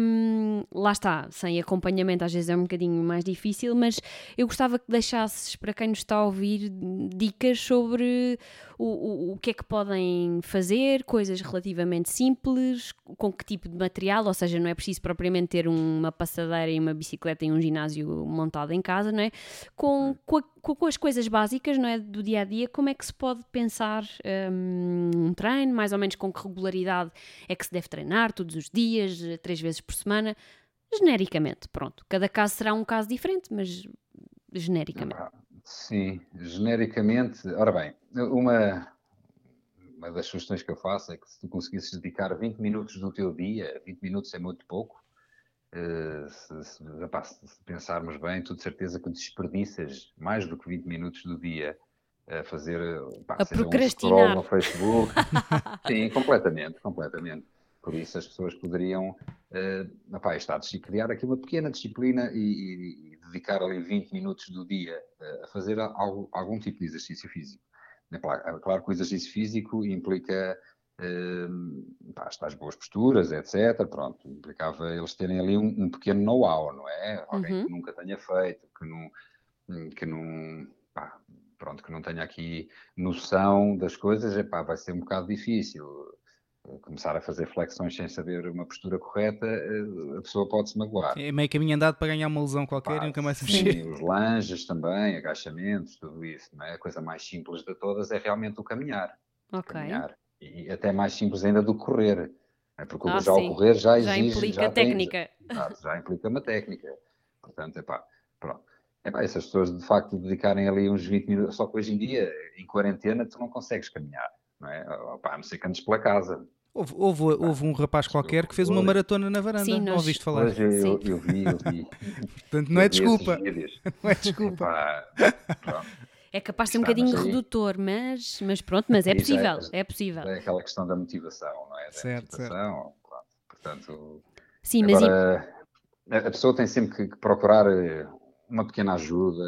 Um, lá está, sem acompanhamento às vezes é um bocadinho mais difícil, mas eu gostava que deixasses para quem nos está a ouvir dicas sobre o, o, o que é que podem fazer, coisas relativamente simples, com que tipo de material, ou seja, não é preciso propriamente ter uma passadeira e uma bicicleta em um ginásio montado em casa, não é? Com, com, a, com as coisas básicas, não é? Do dia a dia, como é que se pode pensar um, um treino, mais ou menos com que regularidade é que se deve treinar, todos os dias, três vezes por semana, genericamente, pronto. Cada caso será um caso diferente, mas genericamente. Sim, genericamente. Ora bem, uma, uma das sugestões que eu faço é que se tu conseguisses dedicar 20 minutos do teu dia, 20 minutos é muito pouco, uh, se, se, se, pensarmos bem, tu de certeza que desperdiças mais do que 20 minutos do dia a fazer pá, a procrastinar. Um no Facebook. Sim, completamente, completamente. Por isso as pessoas poderiam uh, epá, estar a criar aqui uma pequena disciplina e, e, e dedicar ali 20 minutos do dia uh, a fazer algo, algum tipo de exercício físico. É claro, é claro que o exercício físico implica uh, pá, as boas posturas, etc. Pronto, implicava eles terem ali um, um pequeno know-how, não é? Alguém uhum. que nunca tenha feito, que não, que não pá, pronto, que não tenha aqui noção das coisas, epá, vai ser um bocado difícil começar a fazer flexões sem saber uma postura correta, eh, a pessoa pode se magoar. É meio caminho andado para ganhar uma lesão qualquer e nunca mais se mexer. Sim, os langes também, agachamentos, tudo isso. Não é? A coisa mais simples de todas é realmente o caminhar. Ok. Caminhar. E até mais simples ainda do que correr. É? Porque ah, já sim. o correr já exige... Já implica já técnica. Tem, já, já, implica uma técnica. Portanto, é pá, pronto. É pá, essas pessoas de facto dedicarem ali uns 20 minutos, só que hoje em dia, em quarentena, tu não consegues caminhar. Não é? Opá, a não ser que andes pela casa. Houve, houve, houve, um rapaz qualquer que fez uma maratona na varanda, Sim, nós... não ouviste falar? Pois, eu, eu, eu, vi, eu vi. Portanto, não é desculpa. Não é desculpa. É capaz de ser um bocadinho redutor, mas, mas pronto, mas é possível, é, é, possível. É aquela questão da motivação, não é? Da certo, certo. Portanto, Sim, agora, mas... a pessoa tem sempre que procurar eh, uma pequena ajuda,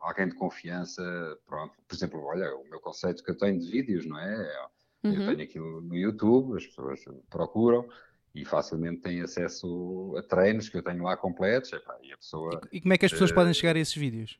alguém de confiança, pronto. Por exemplo, olha, o meu conceito que eu tenho de vídeos, não é? Eu uhum. tenho aquilo no YouTube, as pessoas procuram e facilmente têm acesso a treinos que eu tenho lá completos. Epá, e, a pessoa, e, como é que as pessoas uh, podem chegar a esses vídeos?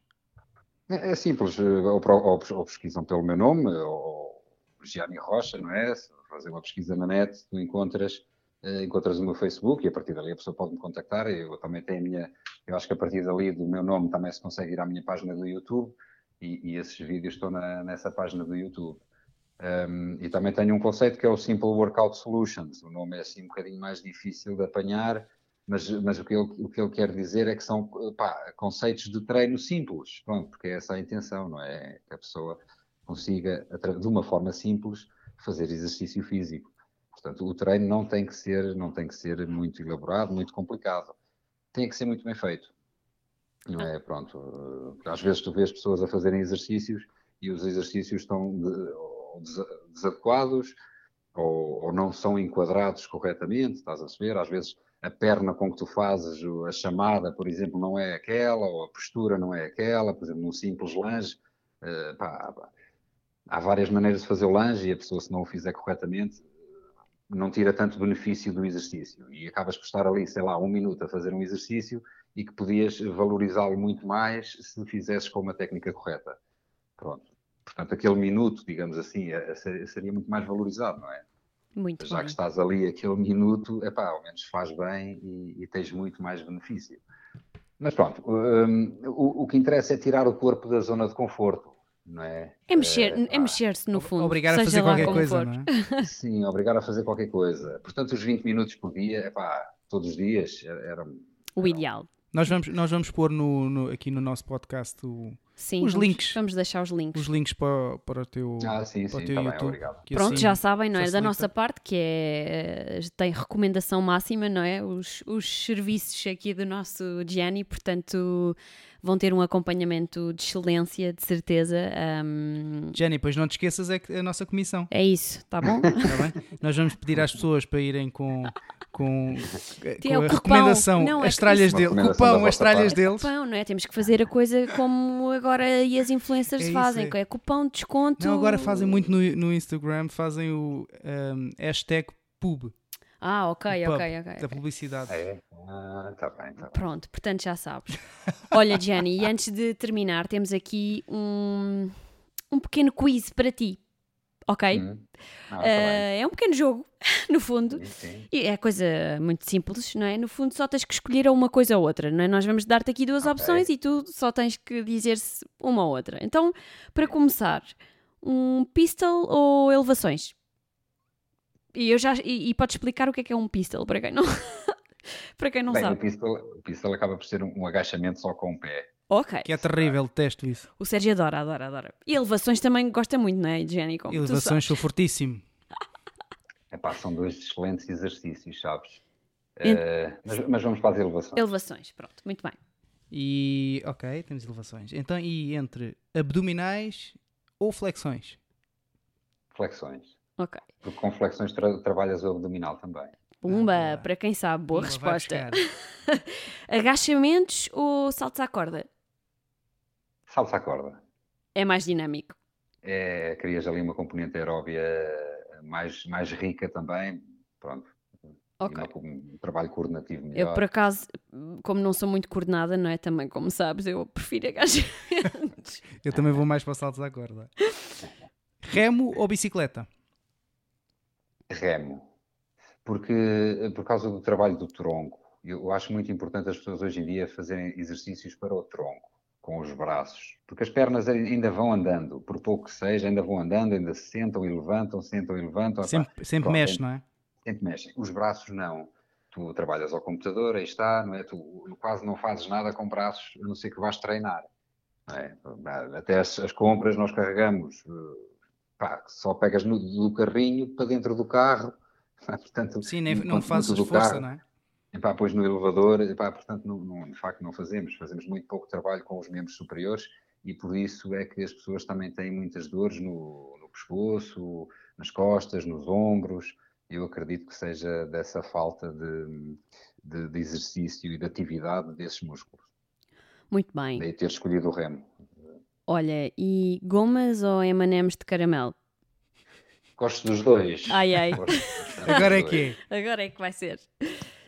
É, é simples, eh, ou, ou, ou, pesquisam pelo meu nome, ou Gianni Rocha, não é? Fazer uma pesquisa na net, tu encontras, uh, encontras o meu Facebook e a partir dali a pessoa pode me contactar. Eu também tenho a minha, eu acho que a partir dali do meu nome também se consegue ir à minha página do YouTube e, e esses vídeos estão na, nessa página do YouTube. Um, e também tenho um conceito que é o Simple Workout Solutions. O nome é assim um bocadinho mais difícil de apanhar, mas, mas o, que ele, o que ele quer dizer é que são pá, conceitos de treino simples, pronto, porque é essa a intenção, não é? Que a pessoa consiga, de uma forma simples, fazer exercício físico. Portanto, o treino não tem que ser, não tem que ser muito elaborado, muito complicado. Tem que ser muito bem feito. Não é? Pronto. Às vezes tu vês pessoas a fazerem exercícios e os exercícios estão de, desadequados ou, ou, não são enquadrados corretamente, estás a perceber? Às vezes a perna com que tu fazes a chamada, por exemplo, não é aquela, ou a postura não é aquela, por exemplo, num simples lanche, uh, pá, pá. há várias maneiras de fazer o lanche e a pessoa, se não o fizer corretamente, não tira tanto benefício do exercício e acabas por estar ali, sei lá, um minuto a fazer um exercício e que podias valorizá-lo muito mais se fizesses com uma técnica correta. Pronto. Portanto, aquele minuto, digamos assim, é, é, seria muito mais valorizado, não é? Muito Já bem. que estás ali aquele minuto, epá, ao menos faz bem e, e tens muito mais benefício. Mas pronto, um, o, o, que interessa é tirar o corpo da zona de conforto, não é? É mexer-se, é, é mexer no fundo. Obrigar a fazer qualquer coisa, não é? Sim, obrigar a fazer qualquer coisa. Portanto, os 20 minutos por dia, epá, todos os dias, era... era o ideal. Nós vamos, nós vamos pôr no, no, aqui no nosso podcast o, Sim, os vamos, links. Vamos deixar os links. Os links para, para o teu, ah, sim, para sim, teu tá YouTube. Bem, Pronto, assim, já sabem, não é? Da nossa parte, que é tem recomendação máxima, não é? Os, os serviços aqui do nosso Gianni, portanto vão ter um acompanhamento de excelência, de certeza. Um... Jenny, pois não te esqueças é a nossa comissão. É isso, tá bom? tá bem? Nós vamos pedir às pessoas para irem com, com, com a recomendação, não, é as tralhas dele, cupão, as tralhas deles. Cupão, não é? Temos que fazer a coisa como agora e as influencers é fazem, é. é cupão, desconto. Não, agora fazem muito no, no Instagram, fazem o um, hashtag pub. Ah, ok, pub, ok, ok. Da publicidade. É, ah, tá bem, tá bem. Pronto, portanto já sabes. Olha, Jenny, e antes de terminar, temos aqui um, um pequeno quiz para ti. Ok? Hum. Ah, tá uh, é um pequeno jogo, no fundo. Sim, sim. E é coisa muito simples, não é? No fundo, só tens que escolher uma coisa ou outra, não é? Nós vamos dar-te aqui duas okay. opções e tu só tens que dizer-se uma ou outra. Então, para começar, um pistol ou elevações? E, eu já, e, e podes explicar o que é que é um pistol, para quem não, para quem não Bem, sabe. O pistol, o pistol acaba por ser um, um agachamento só com o pé. Ok. Que é terrível, detesto isso. O Sérgio adora, adora, adora. E elevações também gosta muito, não é, Jenny? Como elevações sou fortíssimo. Epá, são dois excelentes exercícios, sabes? Ent... Uh, mas, mas, vamos para as elevações. Elevações, pronto, muito bem. E, ok, temos elevações. Então, e entre abdominais ou flexões? Flexões. Ok. Porque com flexões tra trabalhas o abdominal também. Pumba, ah, para quem sabe, boa Pumba, resposta. Agachamentos ou saltos à corda? Saltos à corda. É mais dinâmico. É, crias ali uma componente aeróbia mais, mais rica também. Pronto. Okay. um trabalho coordenativo melhor. Eu, por acaso, como não sou muito coordenada, não é? Também, como sabes, eu prefiro agachamentos. eu também vou mais para saltos à corda. Remo ou bicicleta? Remo, porque por causa do trabalho do tronco, eu acho muito importante as pessoas hoje em dia fazerem exercícios para o tronco, com os braços, porque as pernas ainda vão andando, por pouco que seja, ainda vão andando, ainda se sentam e levantam, sentam e levantam. Sempre, sempre Pronto, mexe, não é? Sempre mexem. Os braços não. Tu trabalhas ao computador, aí está, não é? Tu quase não fazes nada com braços, a não ser que vais treinar. É? Até as, as compras nós carregamos pá, só pegas no, do carrinho para dentro do carro, pá, portanto... Sim, nem, não fazes força, carro, não é? E pá, pois no elevador, e pá, portanto, não, não, de facto não fazemos, fazemos muito pouco trabalho com os membros superiores e por isso é que as pessoas também têm muitas dores no, no pescoço, nas costas, nos ombros, eu acredito que seja dessa falta de, de, de exercício e de atividade desses músculos. Muito bem. Daí ter escolhido o remo. Olha, e gomas ou M&M's de caramelo? Gosto dos dois. Ai, ai. Agora é que é. Agora é que vai ser.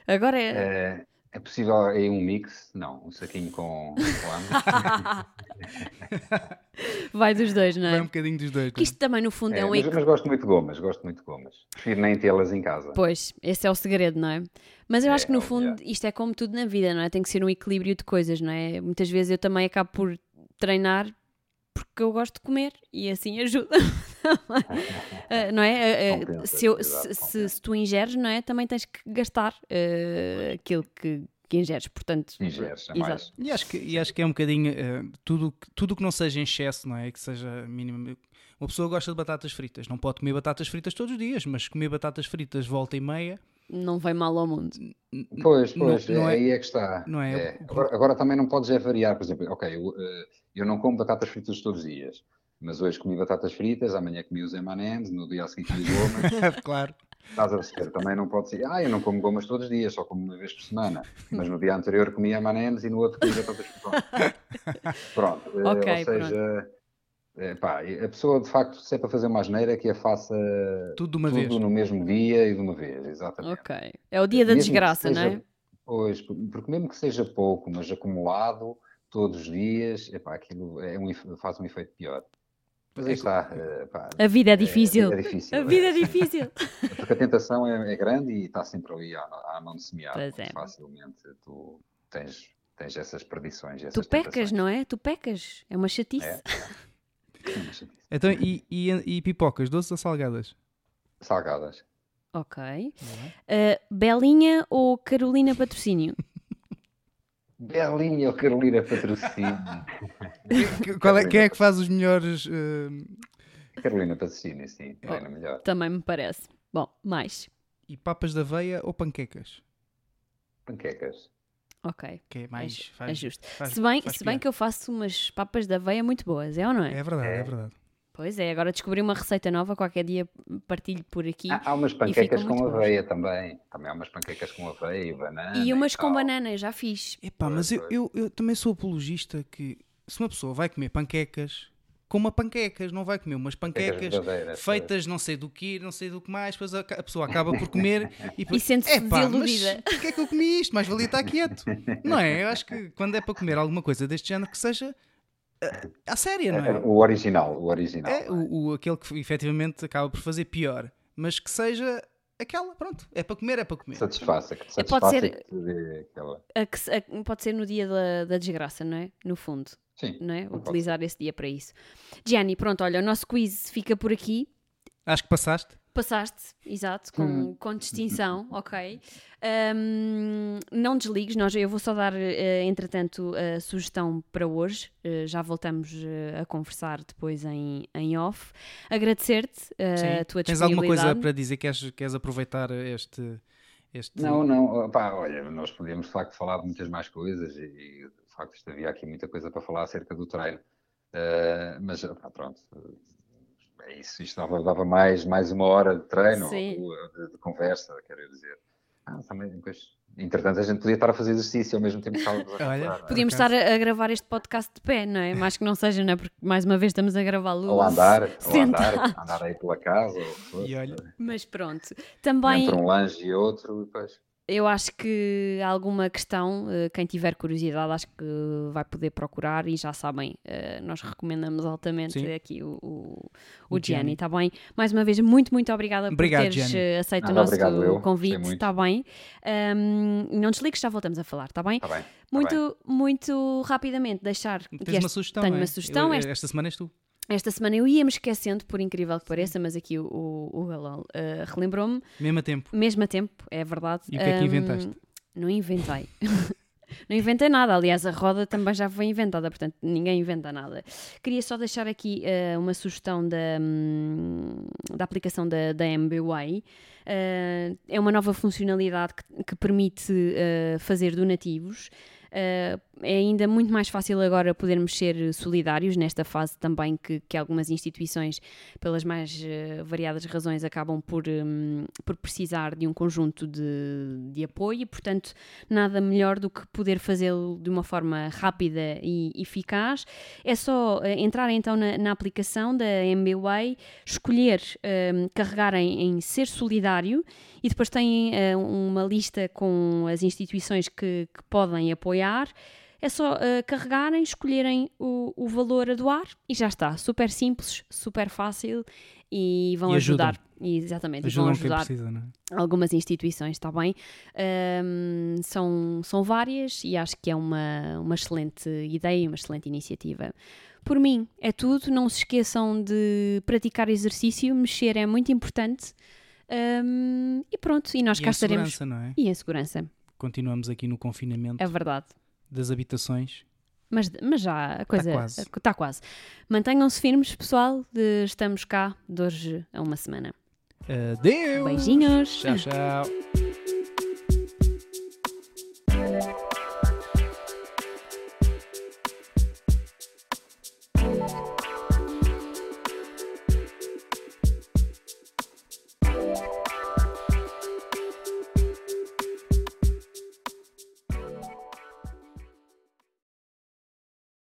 Agora é... É, é possível aí um mix? Não, um saquinho com, com ambos. Vai dos dois, não Vai é? um bocadinho dos dois. Que isto também, no fundo, é, É, um mas, equilíbrio. mas gosto muito de gomas, gosto muito de gomas. Prefiro nem tê-las em casa. Pois, esse é o segredo, não é? Mas eu É, acho que no é fundo isto é como tudo na vida, não é? Tem que ser um equilíbrio de coisas, não é? Muitas vezes eu também acabo por treinar porque eu gosto de comer e assim ajuda. Ah, não é? Compensa, se, eu- se- se- se tu ingeres, não é? Também tens que gastar aquilo que, que ingeres, portanto. Ingeres, é mais. E acho que, e acho que é um bocadinho eh, tudo tudo que não seja em excesso, não é? Que seja mínimo. Uma pessoa gosta de batatas fritas, não pode comer batatas fritas todos os dias, mas comer batatas fritas volta e meia, Não vem mal ao mundo. Pois, Não- pois, não é- aí é que está. não é? É, Agora, agora também não podes é variar, por exemplo, ok, eu, eh, eu não como batatas fritas todos os dias, mas hoje comi batatas fritas, amanhã comi os M&M's, no dia a seguir comi gomas, claro. estás a perceber? Também não pode ser, ah, eu não como gomas todos os dias, só como uma vez por semana, mas no dia anterior comi M&M's e no outro comi batatas fritas. Pronto, eh, Ok, ou seja, eh, pá, a pessoa de facto, se é para fazer uma asneira, que a faça Tudo de uma tudo vez. no mesmo dia e de uma vez, exatamente. Ok. É o dia da Mesmo desgraça, não é? seja- Pois, por- porque mesmo que seja pouco, mas acumulado todos os dias, epá, aquilo é um, faz um efeito pior. Mas aí É está. eh, pá, A vida é é- difícil. É, difícil. A vida é é. difícil. Porque a tentação é, é grande e está sempre ali à, à mão de semear. Pois é. Facilmente tu tens, tens essas perdições. Tu Essas pecas, tentações. não é? Tu pecas. É uma chatice. É. Então, e, e, e pipocas, doces ou salgadas? Salgadas. Ok. Uh, Belinha ou Carolina Patrocínio? Belinha ou Carolina Patrocínio? Que- qual é- quem é que faz os melhores. eh, Carolina Patrocínio, sim. Carolina melhor. Também me parece. Bom, mais. e papas de aveia ou panquecas? Panquecas. Ok. Que é mais. é, faz- é justo. faz- se bem, faz se bem que eu faço umas papas de aveia muito boas, é ou não é? É verdade, é, É. verdade. Pois é, agora descobri uma receita nova, qualquer dia partilho por aqui. Há, há umas panquecas com boas. aveia também. Também há umas panquecas com aveia e banana. e umas com tal. banana, já fiz. Epá, mas eu, eu, eu também sou apologista que se uma pessoa vai comer panquecas, coma panquecas, não vai comer umas panquecas feitas não sei do que, não sei do que mais, depois a, a pessoa acaba por comer e, depois, sente-se "Epá, desiludida." Mas porquê é que eu comi isto? Mais valia estar quieto. Não é? Eu acho que quando é para comer alguma coisa deste género que seja eh, à séria, não É, é? O original, o original. É é? o, o- aquele que efetivamente acaba por fazer pior, mas que seja aquela, pronto, é para comer, é para comer. Satisfaça, que te É, pode satisfaça ser- que aquela... A que a- pode ser no dia da, da desgraça, não é? No fundo, Sim, não é? pode Utilizar esse dia para isso. Gianni, pronto, olha, o nosso quiz fica por aqui. Acho que passaste. Passaste, exato, com, Uhum. com distinção, ok. Ahm, não desligues, nós, eu vou só dar, eh, entretanto, a sugestão para hoje. Eh, já voltamos eh, a conversar depois em, em off. Agradecer-te a tua Tens alguma coisa disponibilidade. para dizer? Queres, queres aproveitar este. este... Não, não, pá, olha, nós podíamos de facto falar de muitas mais coisas e, de facto havia aqui muita coisa para falar acerca do treino. Mas pá, pronto, isso, isto dava, dava mais, mais uma hora de treino, ou de, de conversa, quero dizer. Ah, também, depois, entretanto, a gente podia estar a fazer exercício ao mesmo tempo que estávamos a Olha, é? Podíamos acaso. estar a, a gravar este podcast de pé, não é? Mais que não seja, não é? Porque mais uma vez estamos a gravá-lo. Ou andar, ou andar, andar aí pela casa, ou. E olha, Mas pronto, também entre um lanche e outro, e depois. Eu acho que alguma questão, eh, quem tiver curiosidade, acho que vai poder procurar e já sabem, eh, nós recomendamos altamente Sim. aqui o, o, O o Gianni, está bem? Mais uma vez, muito, muito obrigada Obrigado, por teres Gianni. eh, aceito o nosso obrigado convite, muito. está bem? Ahm, não desligues, já voltamos a falar, está bem? Está bem. tá bem. Muito, muito rapidamente deixar que tens uma este- sugestão. tenho é? uma sugestão, Eu- esta- esta semana és tu. Esta semana eu ia me esquecendo, por incrível que pareça, mas aqui o, o, o Galol eh, relembrou-me, Mesmo a tempo. mesmo a tempo, é verdade. E o que é que inventaste? Não inventei. não inventei nada. Aliás, a roda também já foi inventada, portanto, ninguém inventa nada. Queria só deixar aqui eh, uma sugestão da, hum, da aplicação da, da MBWay. Eh, é uma nova funcionalidade que, que permite fazer donativos. Uh, é ainda muito mais fácil agora podermos ser solidários nesta fase também que, que algumas instituições, pelas mais uh, variadas razões, acabam por, um, por precisar de um conjunto de, de apoio e, portanto, nada melhor do que poder fazê-lo de uma forma rápida e eficaz. É só uh, entrar então na, na, aplicação da MBWay, escolher, um, carregar em, em, ser solidário e depois têm uma lista com as instituições que, que podem apoiar é só uh, carregarem, escolherem o, o valor a doar e já está. Super simples, super fácil e vão e ajudar. Exatamente, ajudam vão ajudar precisa, é? algumas instituições, está bem? Um, são, são várias e acho que é uma, uma excelente ideia, uma excelente iniciativa. Por mim, é tudo. Não se esqueçam de praticar exercício, mexer é muito importante. Um, e pronto, e nós e cá estaremos. É? E em segurança. Continuamos aqui no confinamento. É verdade das habitações. Mas, mas já a coisa está quase. Está quase. Mantenham-se firmes, pessoal. Estamos cá de hoje a uma semana. Adeus! Beijinhos! Tchau, tchau!